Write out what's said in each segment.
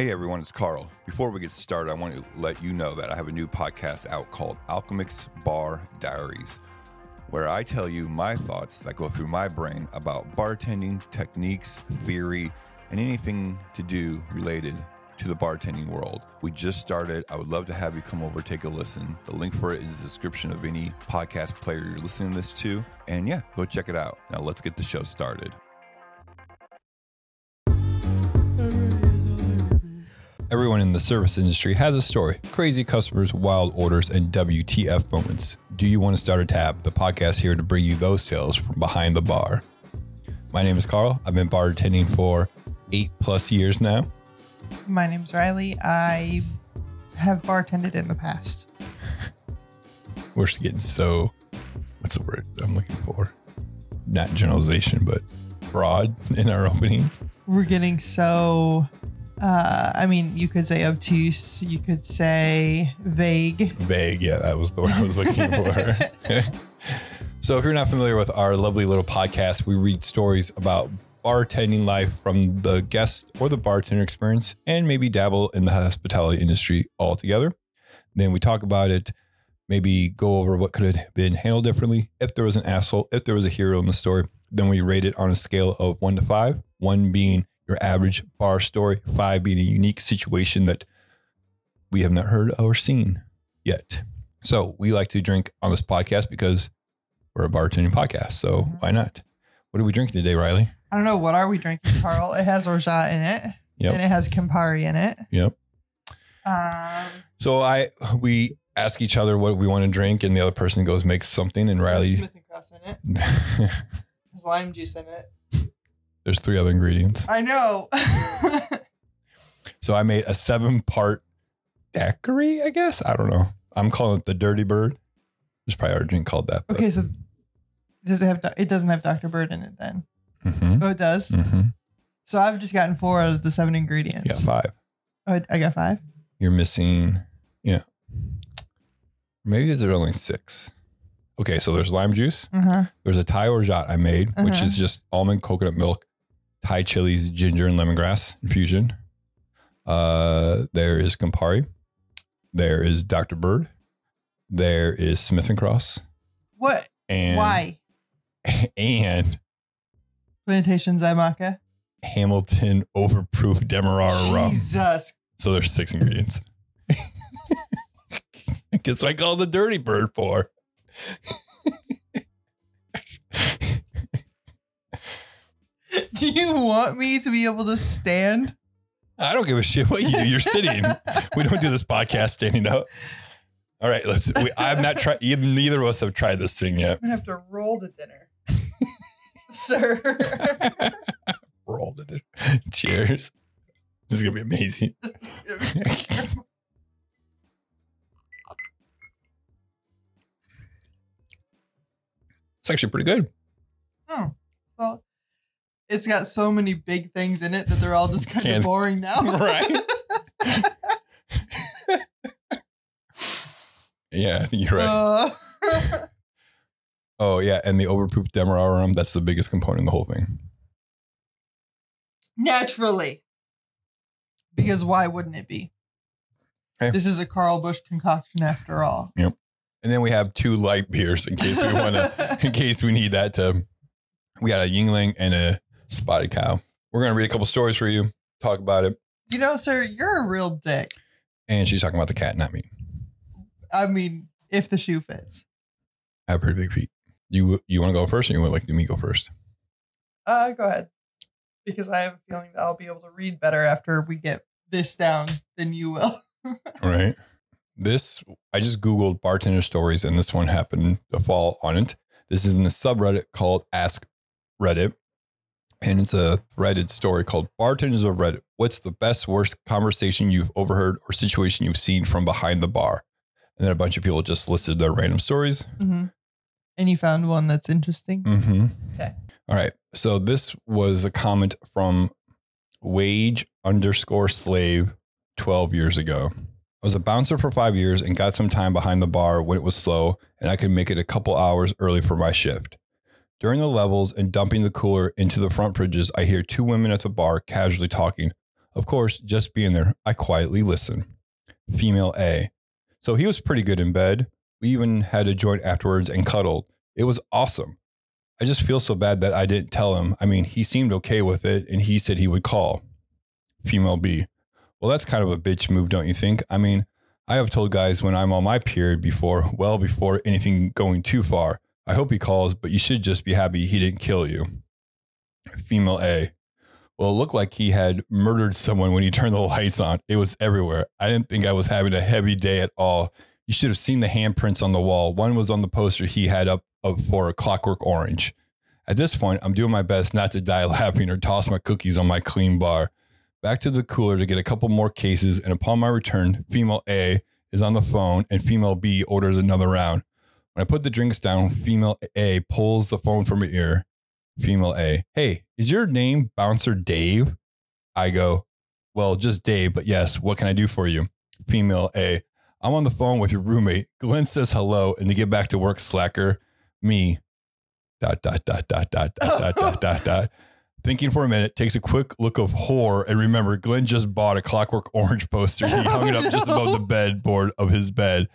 Hey everyone, it's Carl. Before we get started, I want to let you know that I have a new podcast out called Alchemix Bar Diaries, where I tell you my thoughts that go through my brain about bartending, techniques, theory, and anything to do related to the bartending world. We just started. I would love to have you come over, take a listen. The link for it is in the description of any podcast player you're listening to this to. And yeah, go check it out. Now let's get the show started. Everyone in the service industry has a story crazy customers, wild orders, and WTF moments. Do you want to start a tab? The podcast here to bring you those sales from behind the bar. My name is Carl. I've been bartending for eight plus years now. My name's Riley. I have bartended in the past. We're just getting so, what's the word I'm looking for? Not generalization, but broad in our openings. We're getting so, uh, I mean, you could say obtuse, you could say vague. Vague, yeah, that was the word I was looking for. so, if you're not familiar with our lovely little podcast, we read stories about bartending life from the guest or the bartender experience and maybe dabble in the hospitality industry altogether. Then we talk about it, maybe go over what could have been handled differently, if there was an asshole, if there was a hero in the story. Then we rate it on a scale of one to five, one being your average bar story, five being a unique situation that we have not heard or seen yet. So we like to drink on this podcast because we're a bartending podcast. So why not? What are we drinking today, Riley? I don't know. What are we drinking, Carl? it has orgeat in it. Yep. And it has Campari in it. Yep. Um, So I we ask each other what we want to drink, and the other person goes makes something, and Riley. Smith and Cross in it. Has lime juice in it. There's three other ingredients. I know. So I made a seven part daiquiri, I guess. I don't know. I'm calling it the Dirty Bird. There's probably a drink called that. okay, so does it have? It doesn't have Dr. Bird in it then. Mm-hmm. Oh, it does. Mm-hmm. So I've just gotten four out of the seven ingredients. You got five. Oh, I- I got five. You're missing, yeah. Maybe there's only six. Okay, so there's lime juice. Uh huh. There's a Thai orgeat I made, which Uh-huh. is just almond, coconut milk, Thai chilies, ginger, and lemongrass infusion. Uh, there is Campari. There is Dr. Bird. There is Smith and Cross. What? And Why? and Plantation Xaymaca. Hamilton Overproof Demerara rum. Jesus. So there's six ingredients. Guess what I call the Dirty Bird for. Do you want me to be able to stand? I don't give a shit what you do. You're sitting. we don't do this podcast standing up. All right, let's. We, I've not tried. Neither of us have tried this thing yet. I'm gonna have to roll to dinner, sir. Roll it. Cheers. This is gonna be amazing. It's actually pretty good. It's got so many big things in it that they're all just kind Can't- of boring now. Right. Yeah, I think you're right. Uh, Oh yeah, and the overproof Demerara. That's the biggest component in the whole thing. naturally, because why wouldn't it be? Okay. This is a Carl Bush concoction after all. Yep. And then we have two light beers in case we want to, in case we need that to. We got a Yuengling and a Spotted Cow. We're gonna read a couple stories for you, talk about it, You know, sir, you're a real dick. and she's talking about the cat, not me. I mean, if the shoe fits. I have pretty big feet. You you want to go first, or you would like me go first? Uh, go ahead. Because I have a feeling that I'll be able to read better after we get this down than you will. right. This I just googled bartender stories, and this one happened to fall on it. This is in the subreddit called Ask Reddit, and it's a threaded story called "Bartenders of Reddit." What's the best worst conversation you've overheard or situation you've seen from behind the bar? And then a bunch of people just listed their random stories. Mm-hmm. And you found one that's interesting. Mm-hmm. Okay. All right. So this was a comment from wage underscore slave 12 years ago. I was a bouncer for five years and got some time behind the bar when it was slow and I could make it a couple hours early for my shift. During the levels and dumping the cooler into the front fridges, I hear two women at the bar casually talking. Of course, just being there, I quietly listen. Female A. So he was pretty good in bed. We even had a joint afterwards and cuddled. It was awesome. I just feel so bad that I didn't tell him. I mean, he seemed okay with it and he said he would call. Female B. Well, that's kind of a bitch move, don't you think? I mean, I have told guys when I'm on my period before, well before anything going too far. I hope he calls, but you should just be happy he didn't kill you. Female A. Well, it looked like he had murdered someone when he turned the lights on. It was everywhere. I didn't think I was having a heavy day at all. You should have seen the handprints on the wall. One was on the poster he had up for Clockwork Orange. At this point, I'm doing my best not to die laughing or toss my cookies on my clean bar. Back to the cooler to get a couple more cases, and upon my return, female A is on the phone and female B orders another round. When I put the drinks down, female A pulls the phone from her ear. Female A, hey, is your name Bouncer Dave? I go, well, just Dave, but yes, what can I do for you? Female A, I'm on the phone with your roommate. Glenn says hello, and to get back to work, slacker, me, dot, dot, dot, dot, dot, dot, dot, dot, dot. Thinking for a minute, takes a quick look of horror, and remember, Glenn just bought a Clockwork Orange poster. He hung it up just above the bedboard of his bed.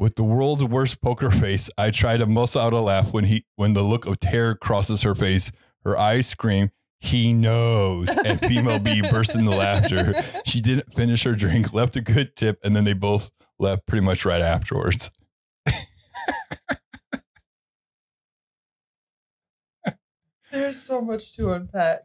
With the world's worst poker face, I try to muscle out a laugh when he when the look of terror crosses her face. Her eyes scream, "He knows!" And female B bursts into laughter. She didn't finish her drink, left a good tip, and then they both left pretty much right afterwards. There's so much to unpack.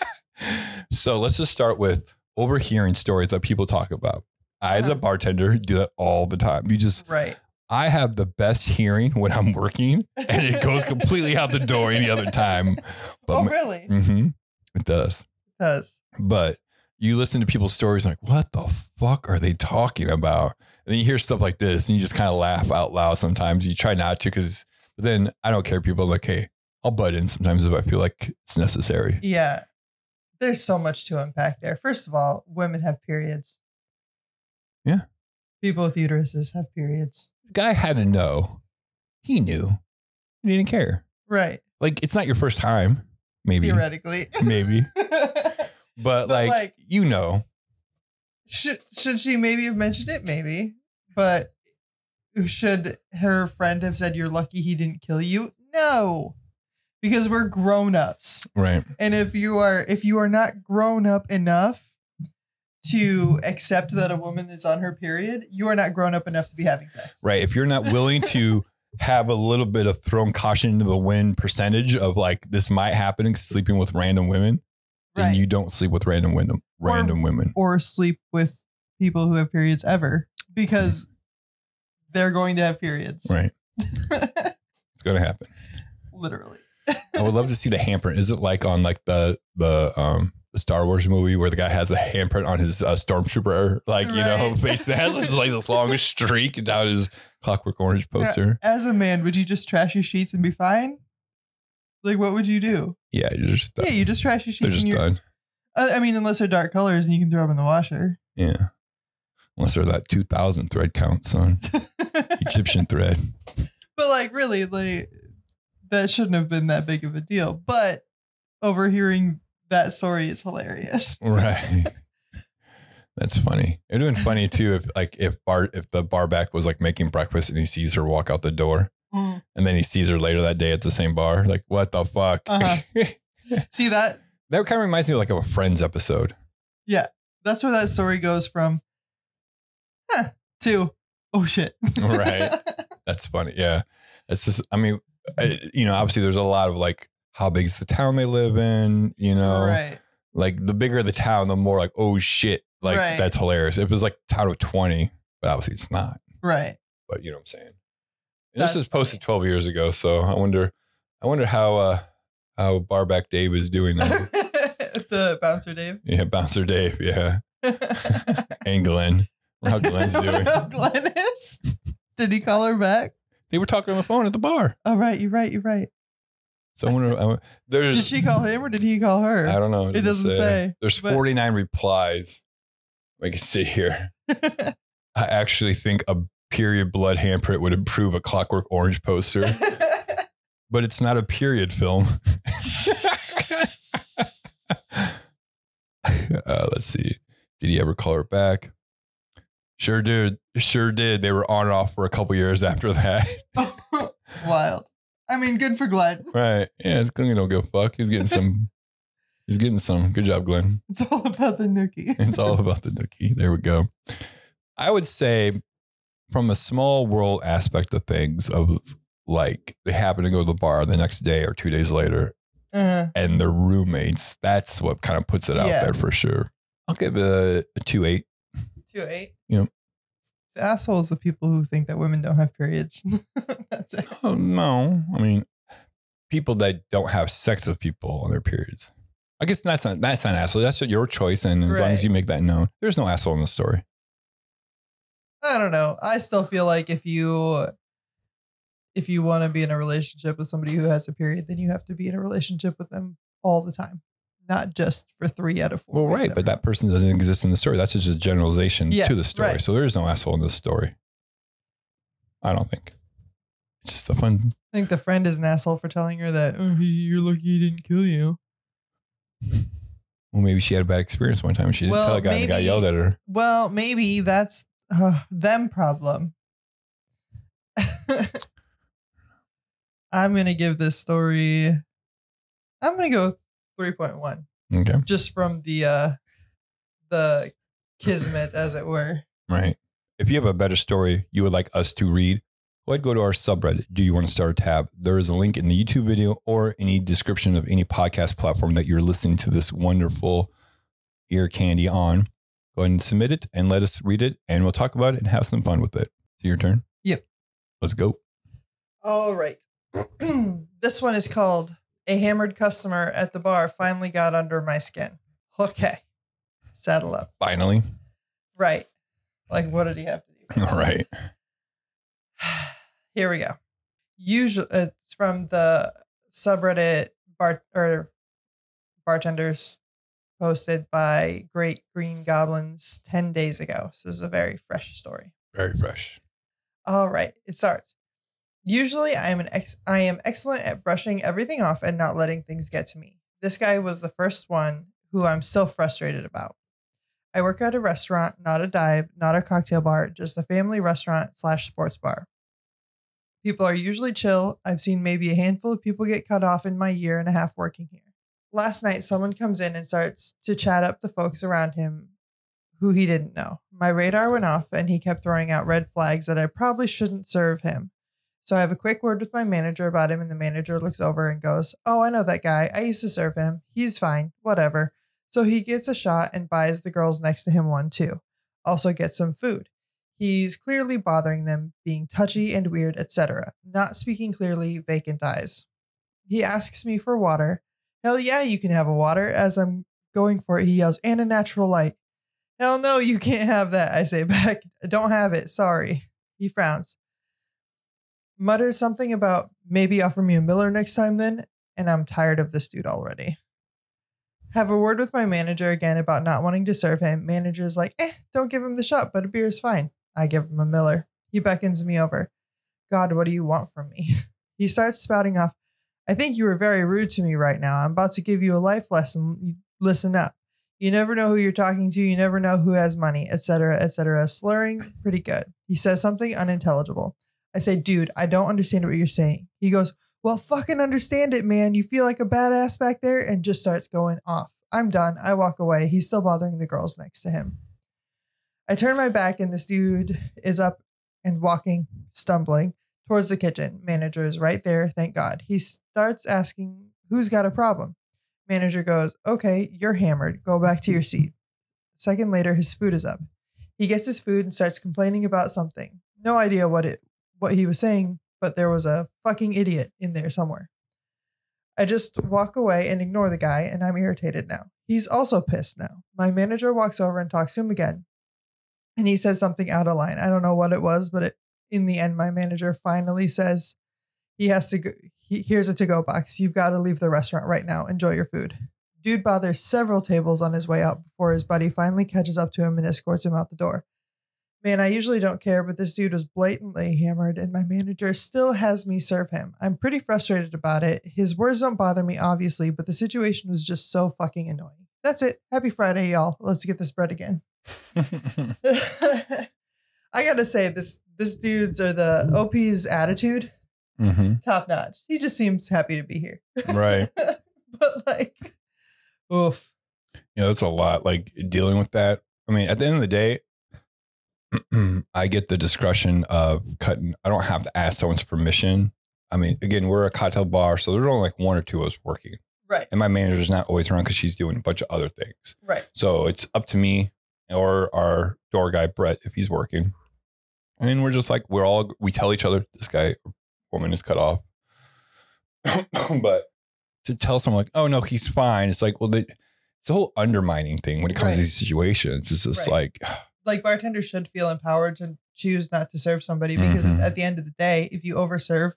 so let's just start with overhearing stories that people talk about. I, as a bartender, do that all the time. You just, Right. I have the best hearing when I'm working, and it goes completely out the door any other time. But oh, really? Mhm. it does. It does. But you listen to people's stories, like, what the fuck are they talking about? And then you hear stuff like this, and you just kind of laugh out loud. Sometimes you try not to, because but then I don't care. People are like, hey, I'll butt in sometimes if I feel like it's necessary. Yeah. There's so much to unpack there. First of all, women have periods. Yeah. People with uteruses have periods. The guy had to know. He knew. He didn't care. Right. Like it's not your first time, maybe, Theoretically. maybe, but, But, like, like- you know, should should she maybe have mentioned it? Maybe. But should her friend have said you're lucky he didn't kill you? No. Because we're grown-ups. right? And if you are if you are not grown up enough to accept that a woman is on her period, you are not grown up enough to be having sex. Right. If you're not willing to have a little bit of thrown caution into the wind percentage of like this might happen sleeping with random women, then Right. you don't sleep with random women. Random women. or sleep with people who have periods ever because they're going to have periods. Right. It's gonna happen. Literally. I would love to see the hamper. Is it like on like the the um Star Wars movie where the guy has a handprint on his uh, stormtrooper, like you know, face mask, it's like this long streak down his Clockwork Orange poster. As a man, would you just trash your sheets and be fine? Like, what would you do? Yeah, you're just done. Yeah, you just trash your sheets. they're just And you're, done. uh, I mean, unless they're dark colors and you can throw them in the washer. Yeah, unless they're that two thousand thread count, son. Egyptian thread. But like, really, like that shouldn't have been that big of a deal. But overhearing that story is hilarious. Right. That's funny. It would have been funny too if like if Bart if the bar back was like making breakfast and he sees her walk out the door and then he sees her later that day at the same bar. Like, what the fuck? Uh-huh. See that that kind of reminds me of like of a Friends episode. Yeah, that's where that story goes from huh, to oh shit. Right. That's funny. Yeah. It's just, I mean, I, you know, obviously there's a lot of like, how big is the town they live in? You know, right. like the bigger the town, the more like, oh shit, like Right. that's hilarious. If it was like town of 20, but obviously it's not, Right. but you know what I'm saying? And this is posted funny. 12 years ago. So I wonder, I wonder how, uh, how Barback Dave is doing now. the bouncer Dave. yeah. Bouncer Dave. Yeah. And Glenn. How Glenn's doing. how Glenn is. Did he call her back? They were talking on the phone at the bar. Oh right, you're right, you're right. Someone, I- there's, Did she call him or did he call her? I don't know. It doesn't say, There's but- 49 replies. We can see here. I actually think a period blood handprint would improve a Clockwork Orange poster, but it's not a period film. Uh, let's see. Did he ever call her back? Sure did. Sure did. They were on and off for a couple years after that. Wild. I mean, good for Glenn. right. Yeah, it's Glenn don't give a fuck. He's getting some. he's getting some. Good job, Glenn. It's all about the nookie. It's all about the nookie. There we go. I would say, from a small world aspect of things, of like they happen to go to the bar the next day or two days later, Uh, and they're roommates. That's what kind of puts it out Yeah. there for sure. I'll give it a, a two eight. two eight. Yep. The assholes of people who think that women don't have periods. That's it. Oh no, I mean, people that don't have sex with people on their periods. I guess that's not that's not an asshole. That's your choice, and as long as you make that known, there's no asshole in the story. I don't know. I still feel like if you if you want to be in a relationship with somebody who has a period, then you have to be in a relationship with them all the time, not just for three out of four. Well, right, but that person doesn't exist in the story. That's just a generalization Yeah, to the story. right. So there is no asshole in this story. I don't think. It's just the fun. I think the friend is an asshole for telling her that oh, you're lucky he didn't kill you. Well, maybe she had a bad experience one time. She didn't Well, tell a guy, and the guy yelled at her. Well, maybe that's uh, them problem. I'm gonna give this story. I'm gonna go three point one, Okay, just from the uh the kismet, as it were. right. If you have a better story you would like us to read, go ahead and go to our subreddit. Do you want to start a tab? There is a link in the YouTube video or any description of any podcast platform that you're listening to this wonderful ear candy on. Go ahead and submit it and let us read it, and we'll talk about it and have some fun with it. So your turn. Yep. Let's go. All right. this one is called A Hammered Customer at the Bar Finally Got Under My Skin. Okay. Saddle up. Finally. Right. Like, what did he have to do? All right. Here we go. Usually, it's from the subreddit bar or bartenders posted by Great Green Goblins 10 days ago. So this is a very fresh story. Very fresh. All right, it starts. Usually, I am an ex- I am excellent at brushing everything off and not letting things get to me. This guy was the first one who I'm still frustrated about. I work at a restaurant, not a dive, not a cocktail bar, just a family restaurant slash sports bar. People are usually chill. I've seen maybe a handful of people get cut off in my year and a half working here. Last night, someone comes in and starts to chat up the folks around him who he didn't know. My radar went off and he kept throwing out red flags that I probably shouldn't serve him. So I have a quick word with my manager about him, and the manager looks over and goes, Oh, I know that guy. I used to serve him. He's fine. Whatever. So he gets a shot and buys the girls next to him one too. Also gets some food. He's clearly bothering them, being touchy and weird, etc. Not speaking clearly, vacant eyes. He asks me for water. Hell yeah, you can have a water. As I'm going for it, he yells, and a natural light. Hell no, you can't have that. I say back, don't have it. Sorry. He frowns. Mutters something about maybe offer me a Miller next time then, and I'm tired of this dude already. Have a word with my manager again about not wanting to serve him. Manager's like, eh, don't give him the shot, but a beer is fine. I give him a Miller. He beckons me over. God, what do you want from me? He starts spouting off, I think you were very rude to me right now. I'm about to give you a life lesson. Listen up. You never know who you're talking to. You never know who has money, etc., etc. Slurring, pretty good. He says something unintelligible. I say, dude, I don't understand what you're saying. He goes, well, fucking understand it, man. You feel like a badass back there, and just starts going off. I'm done. I walk away. He's still bothering the girls next to him. I turn my back, and this dude is up and walking, stumbling towards the kitchen. Manager is right there, thank God. He starts asking, Who's got a problem? Manager goes, Okay, you're hammered. Go back to your seat. A second later, his food is up. He gets his food and starts complaining about something. No idea what it what he was saying, but there was a fucking idiot in there somewhere. I just walk away and ignore the guy, and I'm irritated now. He's also pissed now. My manager walks over and talks to him again. And he says something out of line. I don't know what it was, but it, in the end, my manager finally says he has to go. He, here's a to go box. You've got to leave the restaurant right now. Enjoy your food. Dude bothers several tables on his way out before his buddy finally catches up to him and escorts him out the door. Man, I usually don't care, but this dude was blatantly hammered, and my manager still has me serve him. I'm pretty frustrated about it. His words don't bother me, obviously, but the situation was just so fucking annoying. that's it. Happy Friday, y'all. Let's get this bread again. I gotta say, this this dude's or the OP's attitude, hmm top notch. He just seems happy to be here. Right. but like, oof. Yeah, that's a lot. Like dealing with that. I mean, at the end of the day, I get the discretion of cutting. I don't have to ask someone's permission. I mean, again, we're a cocktail bar, so there's only like one or two of us working, Right. and my manager's not always around because she's doing a bunch of other things. Right. So it's up to me or our door guy Brett if he's working, and we're just like we're all we tell each other this guy woman is cut off, but to tell someone like oh no he's fine, it's like well they, it's a whole undermining thing when it comes to these situations. It's just Right. like Like bartenders should feel empowered to choose not to serve somebody because Mhm. at the end of the day, if you overserve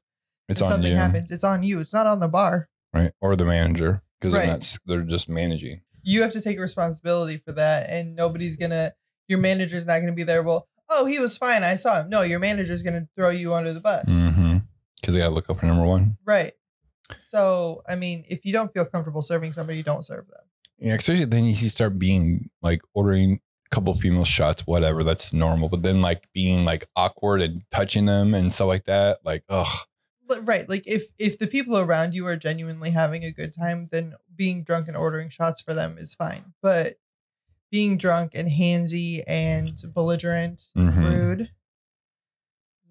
it's on something you, happens, it's on you. It's not on the bar. right? Or the manager because Right. they're not they're just managing. You have to take responsibility for that, and nobody's gonna. Your manager's not gonna be there. Well, oh, he was fine. I saw him. No, your manager's gonna throw you under the bus. Mm-hmm. Because they got to look up for number one. Right. So, I mean, if you don't feel comfortable serving somebody, don't serve them. Yeah, especially then you start being like ordering couple female shots, whatever. That's normal. But then like being like awkward and touching them and stuff like that, like ugh. Right. Like if if the people around you are genuinely having a good time, then being drunk and ordering shots for them is fine. But being drunk and handsy and belligerent, Mhm. rude,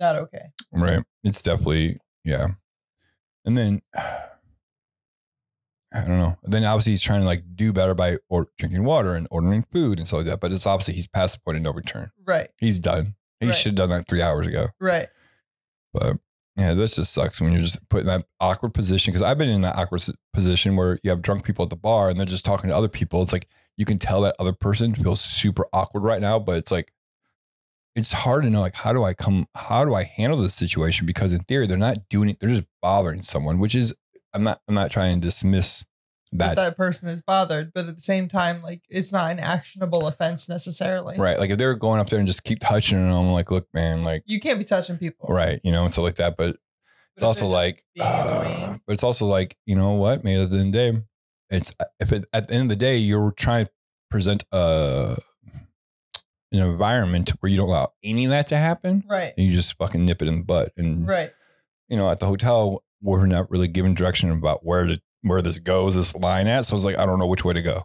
not okay. Right. It's definitely yeah. And then I don't know. Then obviously he's trying to like do better by or drinking water and ordering food and stuff like that. But it's obviously he's past the point of no return. Right. He's done. He Right. should have done that three hours ago. Right. But yeah, this just sucks when you're just put in that awkward position. Because I've been in that awkward position where you have drunk people at the bar and they're just talking to other people. It's like you can tell that other person feels super awkward right now, but it's like it's hard to know like how do I come how do I handle this situation? Because in theory, they're not doing it, they're just bothering someone, which is I'm not I'm not trying to dismiss That that. person is bothered, but at the same time, like it's not an actionable offense necessarily. Right. Like if they're going up there and just keep touching them, I'm like, look, man, like You can't be touching people. right, you know, and stuff like that. But it's also like, uh, but it's also like, you know what? Maybe at the end of the day, it's if it, at the end of the day you're trying to present a an environment where you don't allow any of that to happen, right. and you just fucking nip it in the butt. And Right. you know, at the hotel, we're not really given direction about where to where this goes, this line at. So I was like, I don't know which way to go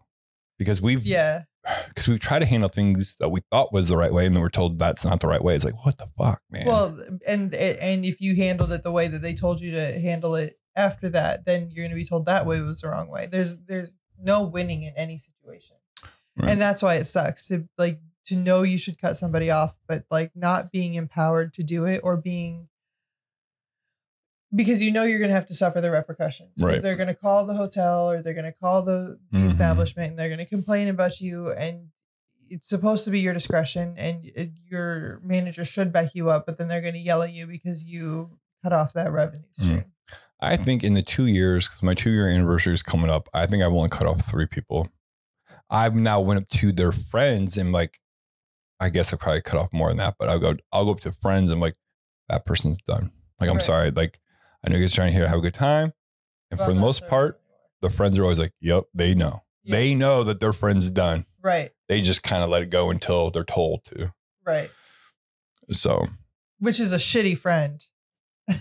because we've Yeah. because we try to handle things that we thought was the right way, and then we're told that's not the right way. It's like, what the fuck, man? Well, and and if you handled it the way that they told you to handle it after that, then you're going to be told that way was the wrong way. There's there's no winning in any situation, Right. and that's why it sucks to like to know you should cut somebody off, but like not being empowered to do it or being because you know you're going to have to suffer the repercussions. Right. They're going to call the hotel or they're going to call the, the Mhm. establishment and they're going to complain about you and it's supposed to be your discretion and it, your manager should back you up, but then they're going to yell at you because you cut off that revenue Mm. stream. I think in the two years, because my two year anniversary is coming up, I think I've only cut off three people. I've now went up to their friends and like, I guess I probably cut off more than that, but I'll go, I'll go up to friends and like, that person's done. Like, I'm Right. sorry. Like, I know you guys are trying to here have a good time. And Well, for the most part, the friends are always like, yep, they know. Yeah. They know that their friend's done. Right, They just kind of let it go until they're told to. right. So, Which is a shitty friend.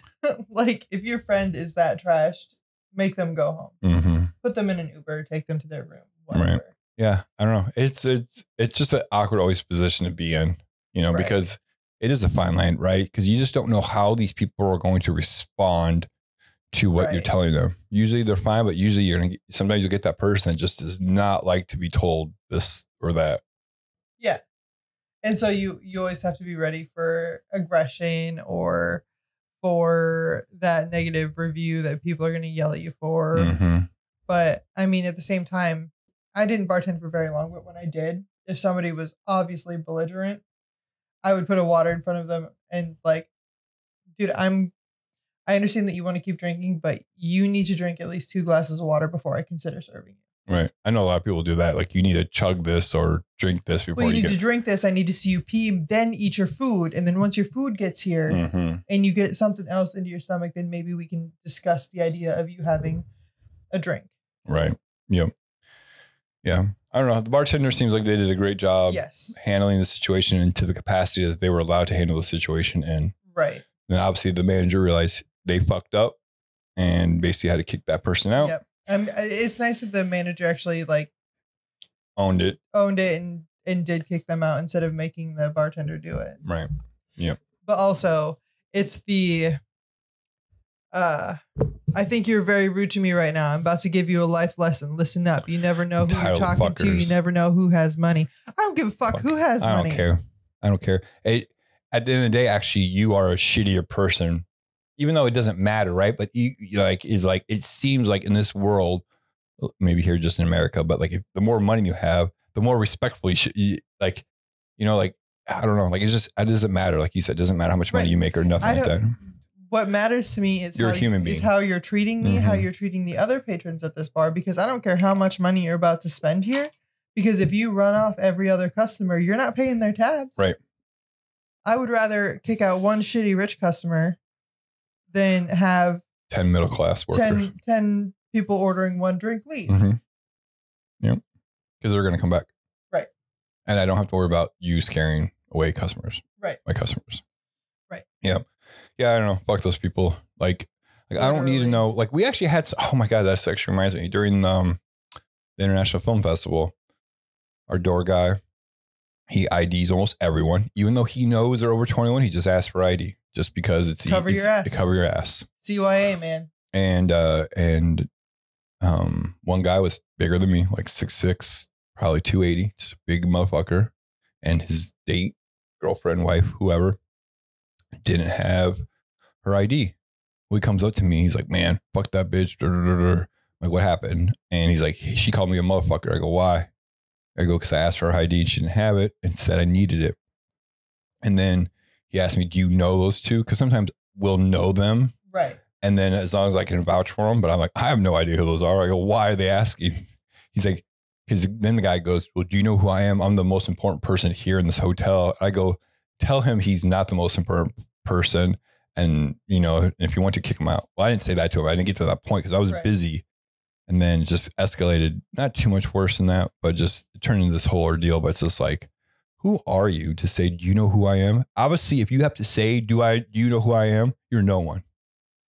like if your friend is that trashed, make them go home. hmm Put them in an Uber, take them to their room. Right. Yeah, I don't know. It's, it's, it's just an awkward always position to be in, you know, Right. because it is a fine line, right? Because you just don't know how these people are going to respond to what you're telling them. Usually they're fine, but usually you're gonna get, sometimes you'll get that person that just does not like to be told this or that. Yeah. And so you you always have to be ready for aggression or for that negative review that people are going to yell at you for. hmm But I mean, at the same time, I didn't bartend for very long, but when I did, if somebody was obviously belligerent, I would put a water in front of them and like, dude, I'm. I understand that you want to keep drinking, but you need to drink at least two glasses of water before I consider serving you. Right. I know a lot of people do that. Like you need to chug this or drink this before Well, you you, need to drink this. I need to see you pee, then eat your food, and then once your food gets here, hmm and you get something else into your stomach, then maybe we can discuss the idea of you having a drink. Right. Yep. Yeah. I don't know. The bartender seems like they did a great job yes. handling the situation and to the capacity that they were allowed to handle the situation in. Right. Then obviously the manager realized they fucked up and basically had to kick that person out. Yep. Um, it's nice that the manager actually like Owned it. owned it and and did kick them out instead of making the bartender do it. Right. Yep. But also, it's the uh I think you're very rude to me right now. I'm about to give you a life lesson. Listen up. You never know who you're talking to. You never know who has money. I don't give a fuck, who has money. I don't care. I don't care. It, at the end of the day, actually, you are a shittier person, even though it doesn't matter, right? But you, you like, it's like it seems like in this world, maybe here just in America, but like if the more money you have, the more respectful you should, you, like, you know, like I don't know, like it's just it doesn't matter. Like you said, it doesn't matter how much money Right. you make or nothing I like that. What matters to me is You're a how, human is how you're treating me, how Mhm. you're treating the other patrons at this bar, because I don't care how much money you're about to spend here. Because if you run off every other customer, you're not paying their tabs. Right. I would rather kick out one shitty rich customer than have Ten middle class workers. 10, 10 people ordering one drink leave. Mm-hmm. Yep. Because they're going to come back. Right. And I don't have to worry about you scaring away customers. Right. My customers. Right. Yeah. Yeah. I don't know. Fuck those people. Like, like I don't need to know. Like, we actually had, oh my God, that actually reminds me during um, the International Film Festival, our door guy, he IDs almost everyone, even though he knows they're over 21. He just asks for ID just because it's Cover it's- your ass. To cover your ass CYA, man. and uh and um one guy was bigger than me like six six probably 280 just a big motherfucker and his date girlfriend wife whoever didn't have her id well, he comes up to me he's like man fuck that bitch dur, dur, dur, dur." like what happened and he's like she called me a motherfucker i go why i go because i asked for her id and she didn't have it and said i needed it and then he asked me do you know those two because sometimes we'll know them Right. and then as long as I can vouch for them, but I'm like, I have no idea who those are. I go, why are they asking? He's like, because then the guy goes, well, do you know who I am? I'm the most important person here in this hotel. I go, tell him he's not the most important person. And, you know, if you want to kick him out. Well, I didn't say that to him. I didn't get to that point because I was Right. busy and then just escalated, not too much worse than that, but just turned into this whole ordeal. But it's just like, who are you to say, do you know who I am? Obviously, if you have to say, do I, do you know who I am? You're no one.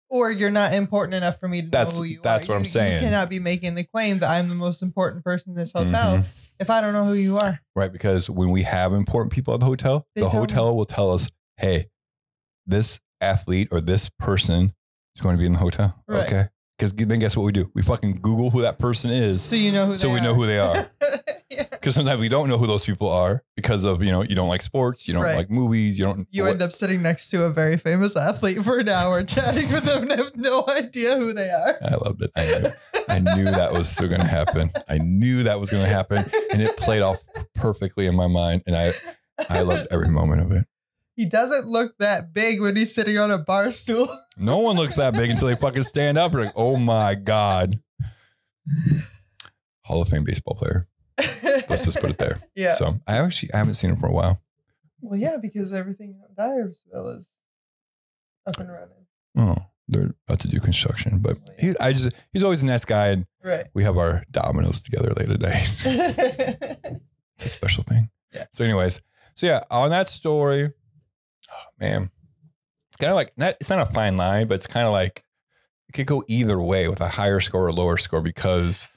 Or you're not important enough for me to That's- know who you that's are. That's what I'm saying. You cannot be making the claim that I'm the most important person in this hotel Mhm. if I don't know who you are. Right. Because when we have important people at the hotel, They the hotel will tell us, hey, this athlete or this person is going to be in the hotel. Right. Okay. Because then guess what we do? We fucking Google who that person is. So you know who So we are. know who they are. yeah. Because sometimes we don't know who those people are because of, you know, you don't like sports, you don't Right. like movies, you don't. You end up sitting next to a very famous athlete for an hour chatting with them and have no idea who they are. I loved it. I knew, I knew that was still going to happen. I knew that was going to happen. And it played off perfectly in my mind. And I, I loved every moment of it. He doesn't look that big when he's sitting on a bar stool. No one looks that big until they fucking stand up. Like, oh my God. Hall of Fame baseball player. Let's just put it there. Yeah. So I actually I haven't seen him for a while. Well, yeah, because everything in Dyersville is up and running. Oh, they're about to do construction, but he, I just he's always a nice guy, and Right. we have our dominoes together late at night. it's a special thing. Yeah. So, anyways, so yeah, on that story, oh, man, it's kind of like not. It's not a fine line, but it's kind of like it could go either way with a higher score or lower score because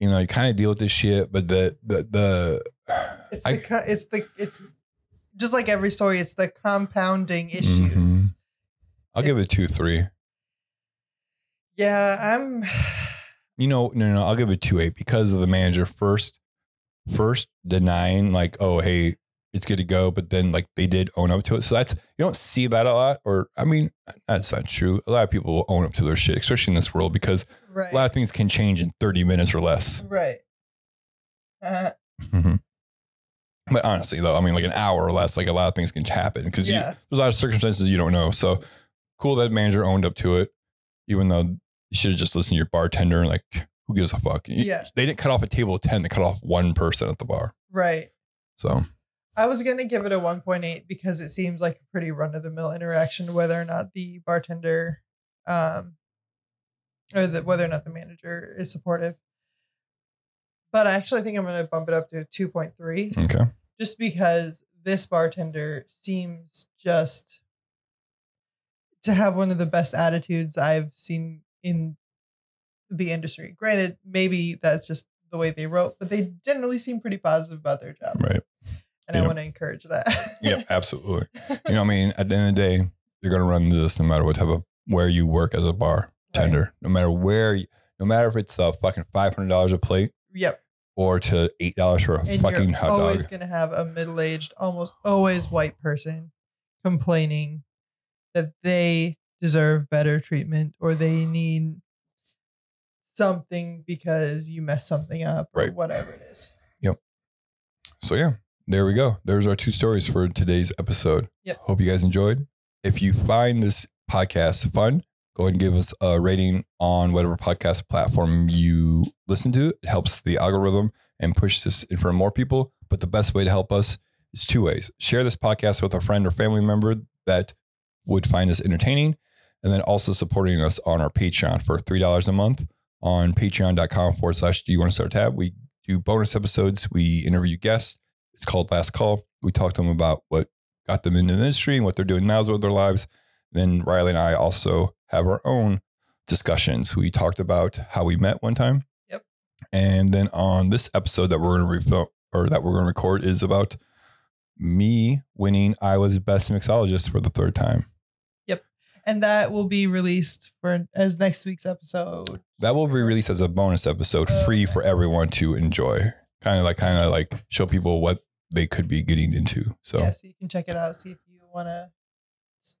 you know you kind of deal with this shit, but the the the it's I- the it's the it's just like every story. It's the compounding Mm-hmm. issues. I'll give it two three. Yeah, I'm. You know, no, no, I'll give it two eight because of the manager first, first denying like, oh, hey, it's good to go, but then like they did own up to it. So that's you don't see that a lot, or I mean, that's not true. A lot of people will own up to their shit, especially in this world, because Right. a lot of things can change in thirty minutes or less. right. Uh, Mhm. But honestly, though, I mean, like an hour or less, like a lot of things can happen because Yeah. there's a lot of circumstances you don't know. So cool that manager owned up to it, even though you should have just listened to your bartender and like, who gives a fuck? Yeah. They didn't cut off a table of 10, they cut off one person at the bar. right. So, I was gonna give it a 1.8 because it seems like a pretty run of the mill interaction, whether or not the bartender, um, or the, whether or not the manager is supportive. but I actually think I'm going to bump it up to 2.3 Okay. just because this bartender seems just to have one of the best attitudes I've seen in the industry. Granted, maybe that's just the way they wrote, but they generally seem pretty positive about their job. Right. I want to encourage that. Yep. Absolutely. You know, I mean, at the end of the day, you're gonna run into this no matter what type of where you work as a bartender, no matter where, you, no matter if it's a fucking five hundred dollars a plate Yep. or to eight dollars for a And fucking you're hot always dog. going to have a middle aged, almost always white person complaining that they deserve better treatment or they need something because you messed something up or Right. whatever it is. Yep. So yeah, there we go. There's our two stories for today's episode. Yep. Hope you guys enjoyed. If you find this podcast fun, go ahead and give us a rating on whatever podcast platform you listen to. It helps the algorithm and push this in front of more people. But the best way to help us is two ways. Share this podcast with a friend or family member that would find this entertaining. And then also supporting us on our Patreon for $3 a month on patreon.com forward slash do you want to start a tab. We do bonus episodes. We interview guests. It's called Last Call. We talk to them about what got them into the industry and what they're doing now with their lives. Then Riley and I also have our own discussions. We talked about how we met one time. Yep. And then on this episode that we're going to refil- or that we're going to record is about me winning Iowa's best mixologist for the third time. Yep. And that will be released for as next week's episode. That will be released as a bonus episode, Okay. free for everyone to enjoy. Kind of like, kind of like show people what they could be getting into. So, Yeah, so you can check it out, see if you want to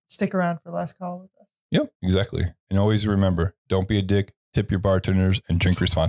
stick around for last call with us. yep, exactly. And always remember, don't be a dick, tip your bartenders, and drink responsibly.